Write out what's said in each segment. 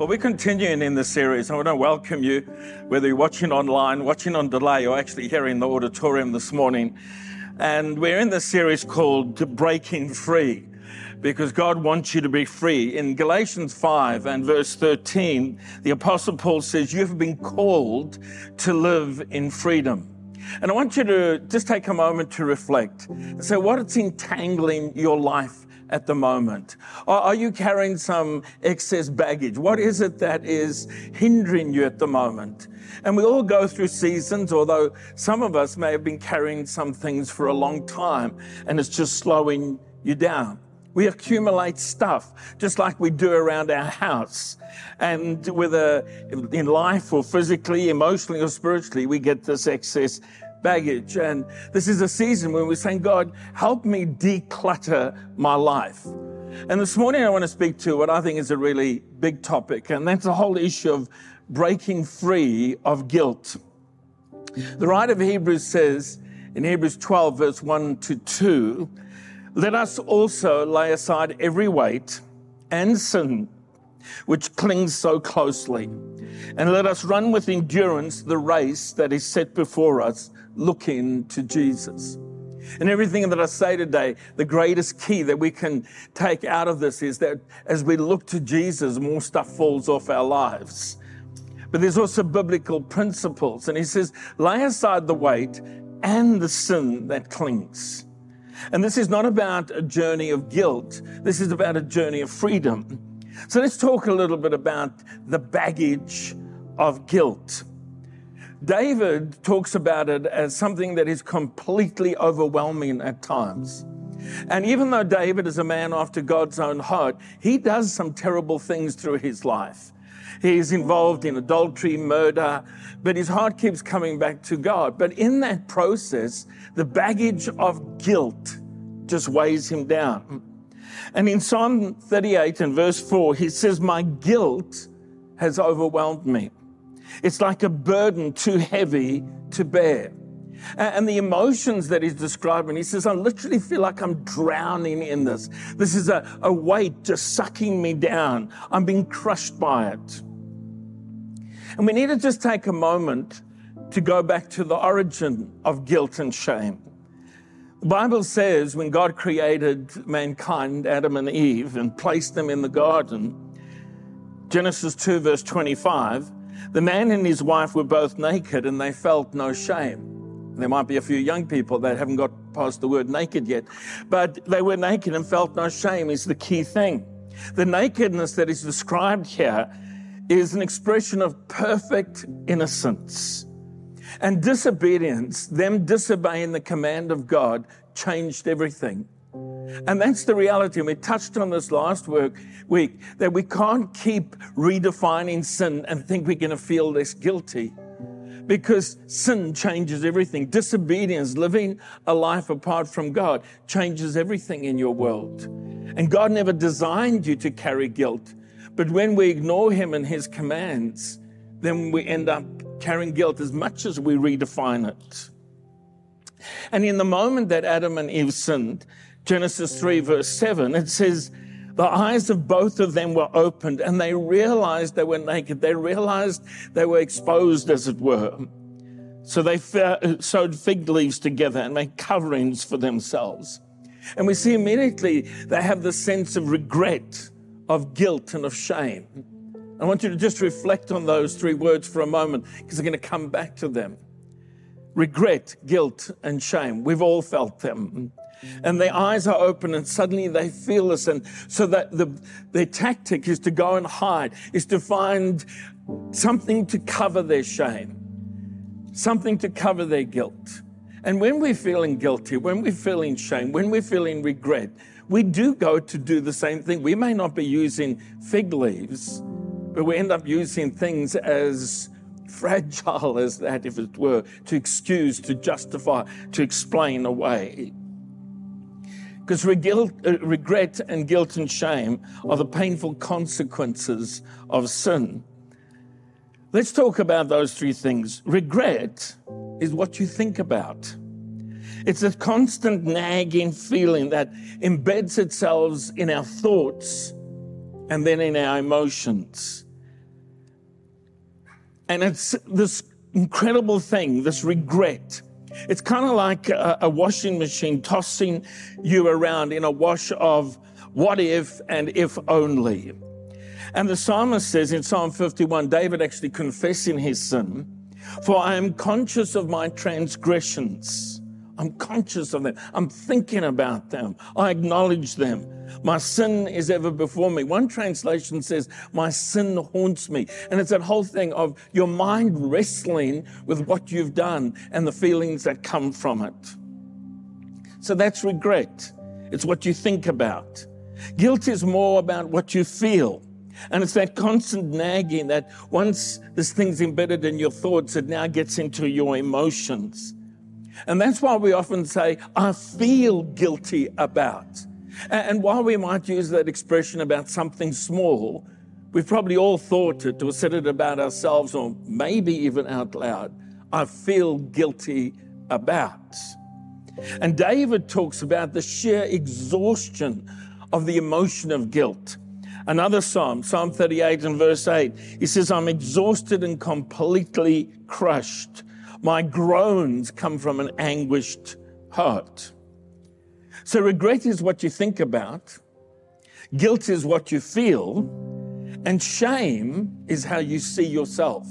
Well, we're continuing in this series. I want to welcome you, whether you're watching online, watching on delay, or actually here in the auditorium this morning. And we're in this series called Breaking Free because God wants you to be free. In Galatians 5 and verse 13, the Apostle Paul says, You have been called to live in freedom. And I want you to just take a moment to reflect and say, What is entangling your life at the moment? Are you carrying some excess baggage? What is it that is hindering you at the moment? And we all go through seasons, although some of us may have been carrying some things for a long time and it's just slowing you down. We accumulate stuff just like we do around our house. And whether in life or physically, emotionally or spiritually, we get this excess baggage. And this is a season when we're saying, God, help me declutter my life. And this morning I want to speak to what I think is a really big topic, and that's the whole issue of breaking free of guilt. The writer of Hebrews says in Hebrews 12, verse 1 to 2, let us also lay aside every weight and sin which clings so closely, and let us run with endurance the race that is set before us looking to Jesus. And everything that I say today, the greatest key that we can take out of this is that as we look to Jesus, more stuff falls off our lives. But there's also biblical principles. And he says, lay aside the weight and the sin that clings. And this is not about a journey of guilt. This is about a journey of freedom. So let's talk a little bit about the baggage of guilt. David talks about it as something that is completely overwhelming at times. And even though David is a man after God's own heart, he does some terrible things through his life. He's involved in adultery, murder, but his heart keeps coming back to God. But in that process, the baggage of guilt just weighs him down. And in Psalm 38 and verse 4, he says, My guilt has overwhelmed me. It's like a burden too heavy to bear. And the emotions that he's describing, he says, I literally feel like I'm drowning in this. This is a, a weight just sucking me down. I'm being crushed by it. And we need to just take a moment to go back to the origin of guilt and shame. The Bible says when God created mankind, Adam and Eve, and placed them in the garden, Genesis 2, verse 25, the man and his wife were both naked and they felt no shame. There might be a few young people that haven't got past the word naked yet, but they were naked and felt no shame is the key thing. The nakedness that is described here is an expression of perfect innocence. And disobedience, them disobeying the command of God, changed everything. And that's the reality. And we touched on this last week that we can't keep redefining sin and think we're going to feel less guilty because sin changes everything. Disobedience, living a life apart from God, changes everything in your world. And God never designed you to carry guilt. But when we ignore Him and His commands, then we end up carrying guilt as much as we redefine it. And in the moment that Adam and Eve sinned, Genesis 3, verse 7, it says, the eyes of both of them were opened and they realized they were naked. They realized they were exposed, as it were. So they sewed fig leaves together and made coverings for themselves. And we see immediately they have the sense of regret, of guilt, and of shame. I want you to just reflect on those three words for a moment because I'm going to come back to them. Regret, guilt, and shame. We've all felt them and their eyes are open and suddenly they feel this and so that the their tactic is to go and hide is to find something to cover their shame something to cover their guilt and when we're feeling guilty when we're feeling shame when we're feeling regret we do go to do the same thing we may not be using fig leaves but we end up using things as fragile as that if it were to excuse to justify to explain away because uh, regret and guilt and shame are the painful consequences of sin. Let's talk about those three things. Regret is what you think about. It's a constant nagging feeling that embeds itself in our thoughts and then in our emotions. And it's this incredible thing, this regret. It's kind of like a, a, washing machine tossing you around in a wash of what if and if only. And the psalmist says in Psalm 51, David actually confessing his sin, for I am conscious of my transgressions. I'm conscious of them. I'm thinking about them. I acknowledge them. My sin is ever before me. One translation says, My sin haunts me. And it's that whole thing of your mind wrestling with what you've done and the feelings that come from it. So that's regret. It's what you think about. Guilt is more about what you feel. And it's that constant nagging that once this thing's embedded in your thoughts, it now gets into your emotions. And that's why we often say, I feel guilty about. And while we might use that expression about something small, we've probably all thought it or said it about ourselves or maybe even out loud. I feel guilty about. And David talks about the sheer exhaustion of the emotion of guilt. Another psalm, Psalm 38 and verse 8, he says, I'm exhausted and completely crushed. My groans come from an anguished heart. So, regret is what you think about, guilt is what you feel, and shame is how you see yourself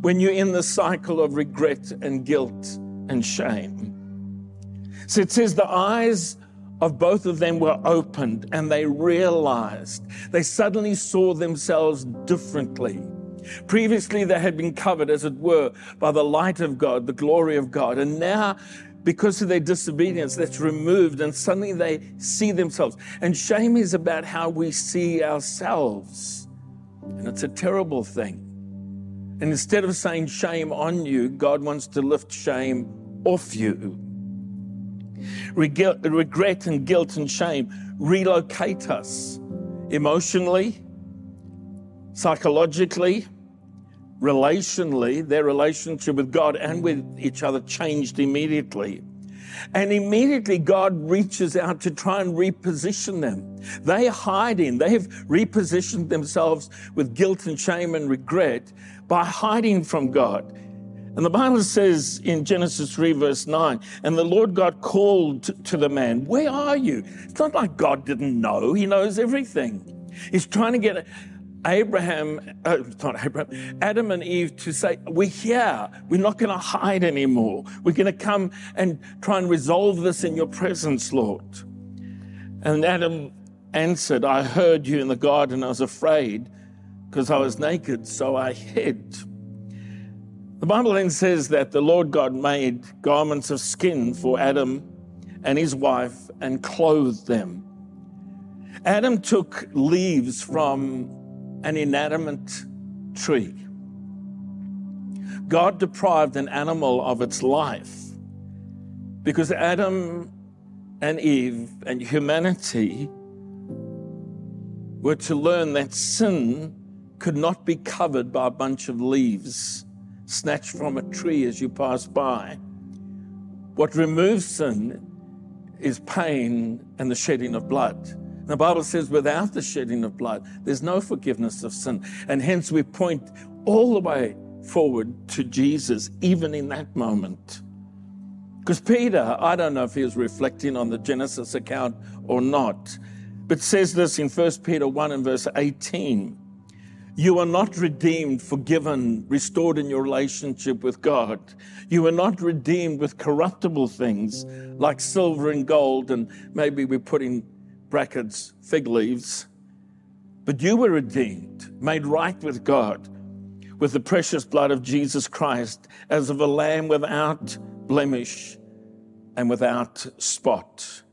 when you're in the cycle of regret and guilt and shame. So it says the eyes of both of them were opened and they realized, they suddenly saw themselves differently. Previously, they had been covered, as it were, by the light of God, the glory of God. And now because of their disobedience, that's removed, and suddenly they see themselves. And shame is about how we see ourselves. And it's a terrible thing. And instead of saying shame on you, God wants to lift shame off you. Regret and guilt and shame relocate us emotionally, psychologically, relationally, their relationship with God and with each other changed immediately. And immediately God reaches out to try and reposition them. They hide in, they have repositioned themselves with guilt and shame and regret by hiding from God. And the Bible says in Genesis 3, verse 9, and the Lord God called to the man, Where are you? It's not like God didn't know, He knows everything. He's trying to get Abraham, uh, not Abraham, Adam and Eve to say, We're here. We're not going to hide anymore. We're going to come and try and resolve this in your presence, Lord. And Adam answered, I heard you in the garden. I was afraid because I was naked, so I hid. The Bible then says that the Lord God made garments of skin for Adam and his wife and clothed them. Adam took leaves from an inanimate tree. God deprived an animal of its life because Adam and Eve and humanity were to learn that sin could not be covered by a bunch of leaves snatched from a tree as you pass by. What removes sin is pain and the shedding of blood. The Bible says, without the shedding of blood, there's no forgiveness of sin. And hence we point all the way forward to Jesus, even in that moment. Because Peter, I don't know if he was reflecting on the Genesis account or not, but says this in 1 Peter 1 and verse 18. You are not redeemed, forgiven, restored in your relationship with God. You are not redeemed with corruptible things like silver and gold, and maybe we're putting brackets, fig leaves. But you were redeemed, made right with God, with the precious blood of Jesus Christ, as of a lamb without blemish and without spot.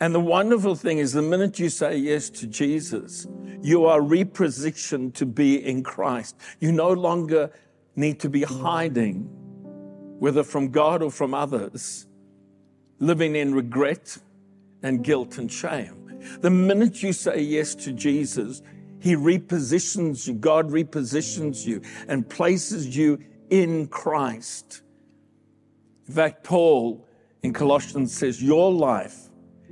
And the wonderful thing is, the minute you say yes to Jesus, you are repositioned to be in Christ. You no longer need to be hiding, whether from God or from others, living in regret and guilt and shame. The minute you say yes to Jesus, He repositions you, God repositions you and places you in Christ. In fact, Paul in Colossians says, Your life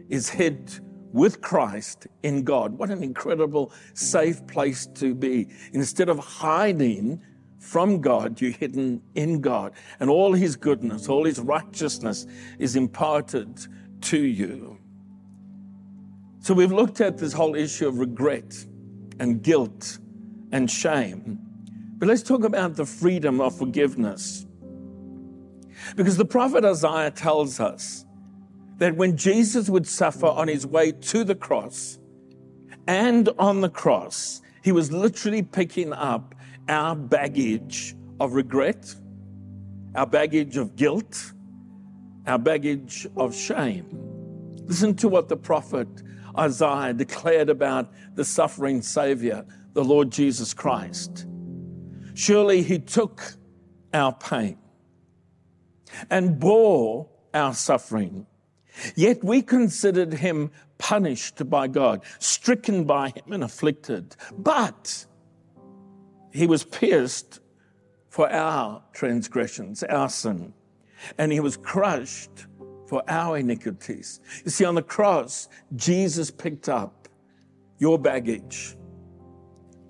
is hid with Christ in God. What an incredible, safe place to be. Instead of hiding from God, you're hidden in God. And all his goodness, all his righteousness is imparted to you. So we've looked at this whole issue of regret and guilt and shame. But let's talk about the freedom of forgiveness. Because the prophet Isaiah tells us that when Jesus would suffer on his way to the cross and on the cross, he was literally picking up our baggage of regret, our baggage of guilt, our baggage of shame. Listen to what the prophet Isaiah declared about the suffering Savior, the Lord Jesus Christ. Surely he took our pain and bore our suffering. Yet we considered him punished by God, stricken by him, and afflicted. But he was pierced for our transgressions, our sin, and he was crushed for our iniquities. You see, on the cross, Jesus picked up your baggage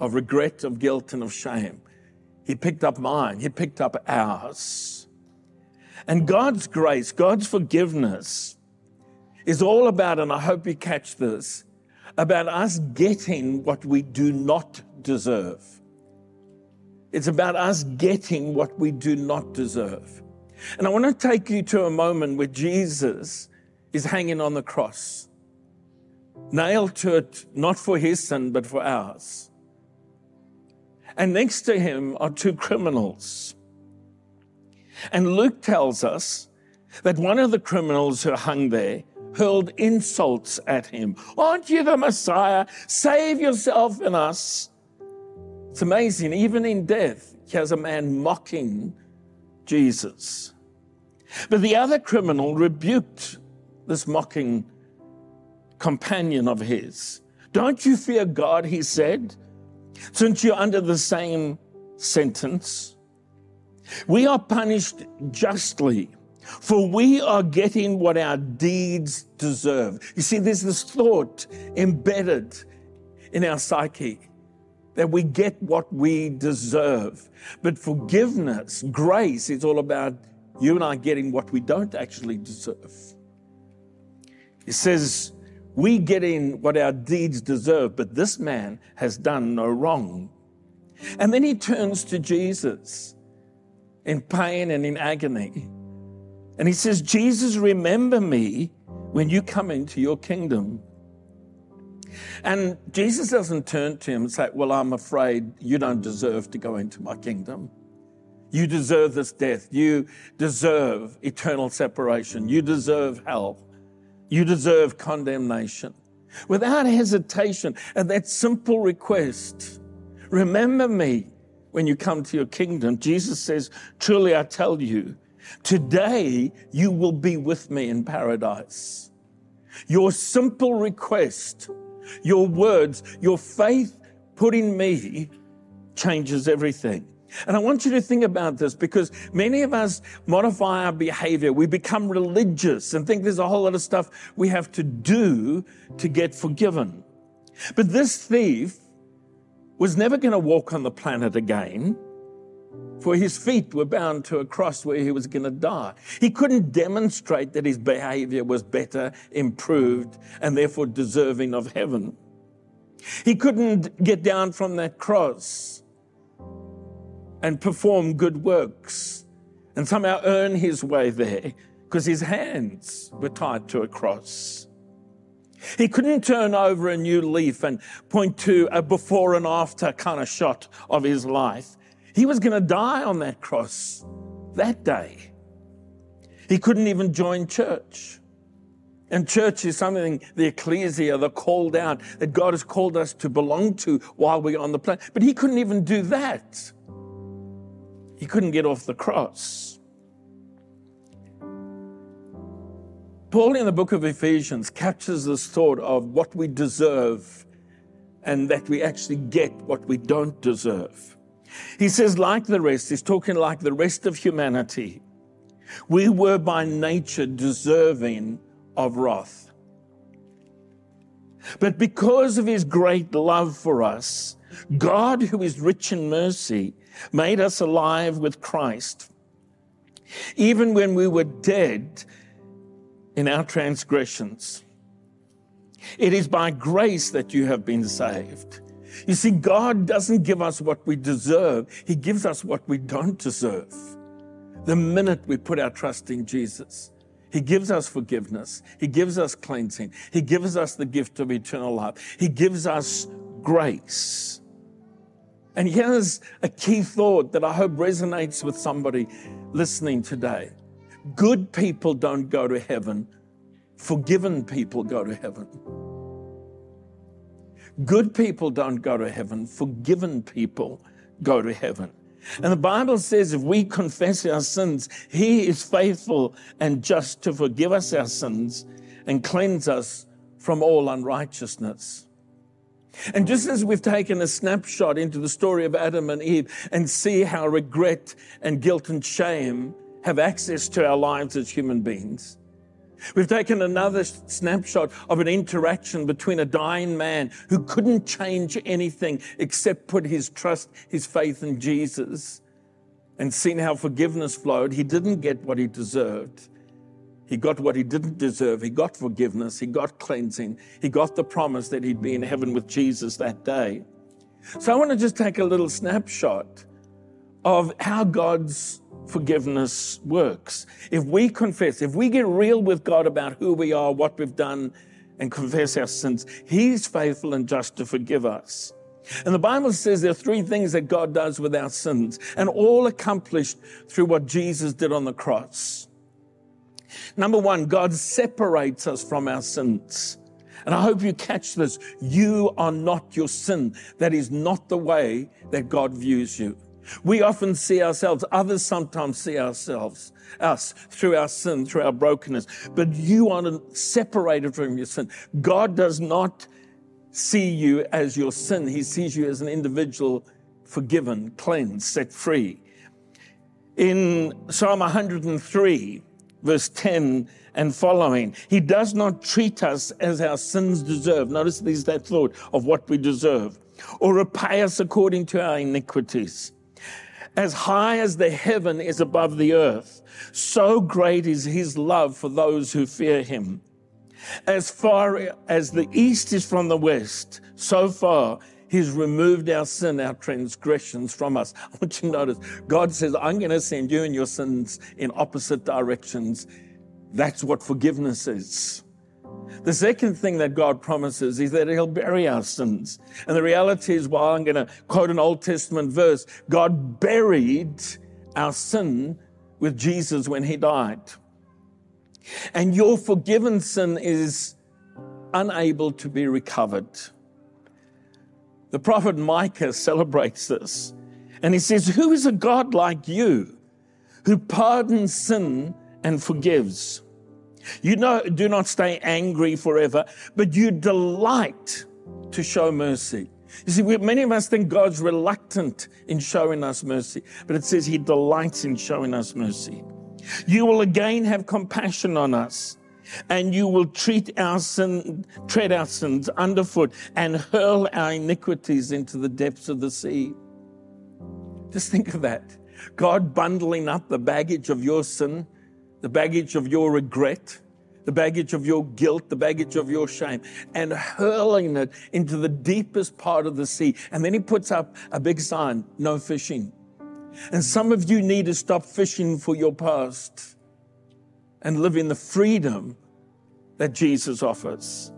of regret, of guilt, and of shame. He picked up mine, he picked up ours. And God's grace, God's forgiveness is all about, and I hope you catch this, about us getting what we do not deserve. It's about us getting what we do not deserve. And I want to take you to a moment where Jesus is hanging on the cross, nailed to it, not for his sin, but for ours. And next to him are two criminals. And Luke tells us that one of the criminals who hung there hurled insults at him. Aren't you the Messiah? Save yourself and us. It's amazing. Even in death, he has a man mocking Jesus. But the other criminal rebuked this mocking companion of his. Don't you fear God, he said, since you're under the same sentence? We are punished justly, for we are getting what our deeds deserve. You see, there's this thought embedded in our psyche that we get what we deserve. But forgiveness, grace, is all about you and I getting what we don't actually deserve. It says, we get in what our deeds deserve, but this man has done no wrong. And then he turns to Jesus in pain and in agony. And he says, Jesus, remember me when you come into your kingdom. And Jesus doesn't turn to him and say, Well, I'm afraid you don't deserve to go into my kingdom. You deserve this death. You deserve eternal separation. You deserve hell. You deserve condemnation. Without hesitation, at that simple request, remember me when you come to your kingdom. Jesus says, Truly I tell you, today you will be with me in paradise. Your simple request your words, your faith put in me changes everything. And I want you to think about this because many of us modify our behavior. We become religious and think there's a whole lot of stuff we have to do to get forgiven. But this thief was never going to walk on the planet again for his feet were bound to a cross where he was going to die. He couldn't demonstrate that his behavior was better, improved, and therefore deserving of heaven. He couldn't get down from that cross and perform good works and somehow earn his way there because his hands were tied to a cross. He couldn't turn over a new leaf and point to a before and after kind of shot of his life. He was going to die on that cross that day. He couldn't even join church. And church is something, the ecclesia, the called out, that God has called us to belong to while we're on the planet. But he couldn't even do that. He couldn't get off the cross. Paul in the book of Ephesians captures this thought of what we deserve and that we actually get what we don't deserve. He says, like the rest, he's talking like the rest of humanity. We were by nature deserving of wrath. But because of his great love for us, God, who is rich in mercy, made us alive with Christ. Even when we were dead in our transgressions, it is by grace that you have been saved. You see, God doesn't give us what we deserve, He gives us what we don't deserve. The minute we put our trust in Jesus, He gives us forgiveness, He gives us cleansing, He gives us the gift of eternal life, He gives us grace. And here's a key thought that I hope resonates with somebody listening today good people don't go to heaven, forgiven people go to heaven. Good people don't go to heaven, forgiven people go to heaven. And the Bible says if we confess our sins, He is faithful and just to forgive us our sins and cleanse us from all unrighteousness. And just as we've taken a snapshot into the story of Adam and Eve and see how regret and guilt and shame have access to our lives as human beings, We've taken another snapshot of an interaction between a dying man who couldn't change anything except put his trust, his faith in Jesus, and seen how forgiveness flowed. He didn't get what he deserved. He got what he didn't deserve. He got forgiveness. He got cleansing. He got the promise that he'd be in heaven with Jesus that day. So I want to just take a little snapshot of how God's forgiveness works. If we confess, if we get real with God about who we are, what we've done, and confess our sins, He's faithful and just to forgive us. And the Bible says there are three things that God does with our sins, and all accomplished through what Jesus did on the cross. Number one, God separates us from our sins. And I hope you catch this. You are not your sin. That is not the way that God views you. We often see ourselves, others sometimes see ourselves, us, through our sin, through our brokenness. But you are separated from your sin. God does not see you as your sin, He sees you as an individual forgiven, cleansed, set free. In Psalm 103, verse 10 and following, He does not treat us as our sins deserve. Notice these that thought of what we deserve, or repay us according to our iniquities. As high as the heaven is above the earth, so great is his love for those who fear him. As far as the east is from the west, so far he's removed our sin, our transgressions from us. I want you to notice God says, I'm going to send you and your sins in opposite directions. That's what forgiveness is. The second thing that God promises is that He'll bury our sins. And the reality is, well, I'm going to quote an Old Testament verse God buried our sin with Jesus when He died. And your forgiven sin is unable to be recovered. The prophet Micah celebrates this. And he says, Who is a God like you who pardons sin and forgives? You know, do not stay angry forever, but you delight to show mercy. You see, we, many of us think God's reluctant in showing us mercy, but it says He delights in showing us mercy. You will again have compassion on us, and you will treat our sin, tread our sins underfoot, and hurl our iniquities into the depths of the sea. Just think of that. God bundling up the baggage of your sin the baggage of your regret, the baggage of your guilt, the baggage of your shame, and hurling it into the deepest part of the sea. And then he puts up a big sign no fishing. And some of you need to stop fishing for your past and live in the freedom that Jesus offers.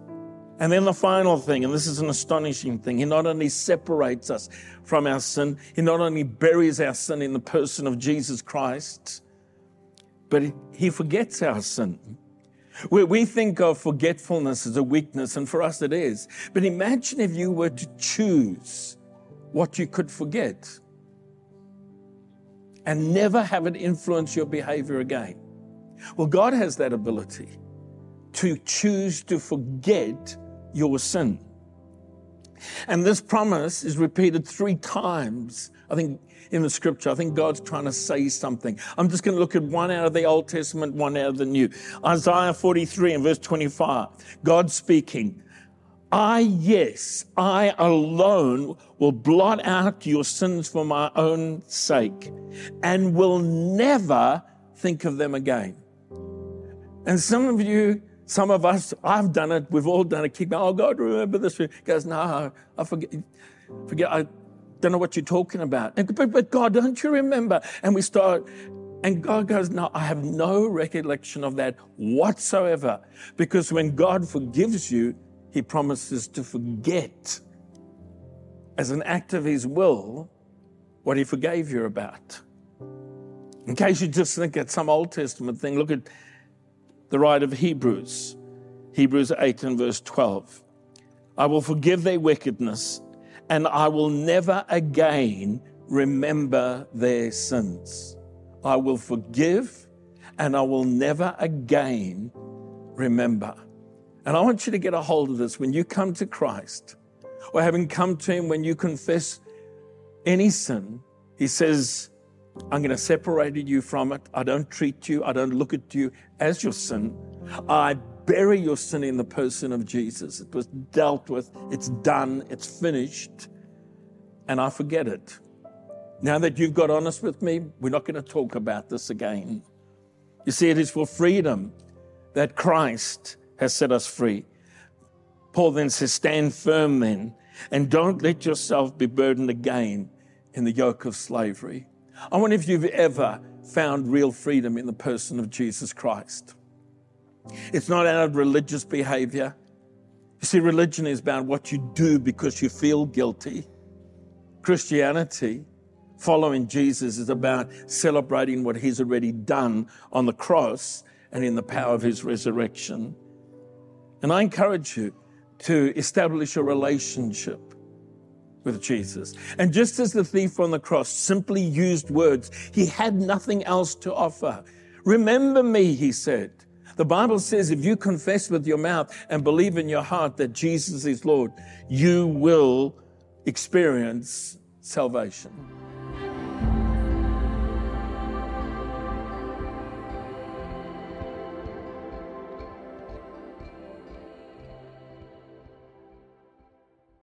And then the final thing, and this is an astonishing thing, he not only separates us from our sin, he not only buries our sin in the person of Jesus Christ, but he forgets our sin. We, think of forgetfulness as a weakness, and for us it is. But imagine if you were to choose what you could forget and never have it influence your behavior again. Well, God has that ability to choose to forget your sin. And this promise is repeated three times. I think in the scripture. I think God's trying to say something. I'm just going to look at one out of the Old Testament, one out of the New. Isaiah 43 and verse 25. God speaking, I, yes, I alone will blot out your sins for my own sake and will never think of them again. And some of you, some of us, I've done it, we've all done it. Keep going, oh God, remember this. He goes, no, I forget, forget, I don't know what you're talking about. And, but, but God, don't you remember? And we start, and God goes, No, I have no recollection of that whatsoever. Because when God forgives you, He promises to forget as an act of His will what He forgave you about. In case you just think it's some Old Testament thing, look at the writer of Hebrews, Hebrews 8 and verse 12. I will forgive their wickedness and I will never again remember their sins. I will forgive and I will never again remember. And I want you to get a hold of this when you come to Christ or having come to Him when you confess any sin, He says, I'm going to separate you from it. I don't treat you, I don't look at you as your sin. I bury your sin in the person of Jesus. It was dealt with, it's done, it's finished, and I forget it. Now that you've got honest with me, we're not going to talk about this again. You see, it is for freedom that Christ has set us free. Paul then says, Stand firm then, and don't let yourself be burdened again in the yoke of slavery. I wonder if you've ever found real freedom in the person of Jesus Christ. It's not out of religious behavior. You see, religion is about what you do because you feel guilty. Christianity Following Jesus is about celebrating what he's already done on the cross and in the power of his resurrection. And I encourage you to establish a relationship with Jesus. And just as the thief on the cross simply used words, he had nothing else to offer. Remember me, he said. The Bible says if you confess with your mouth and believe in your heart that Jesus is Lord, you will experience salvation.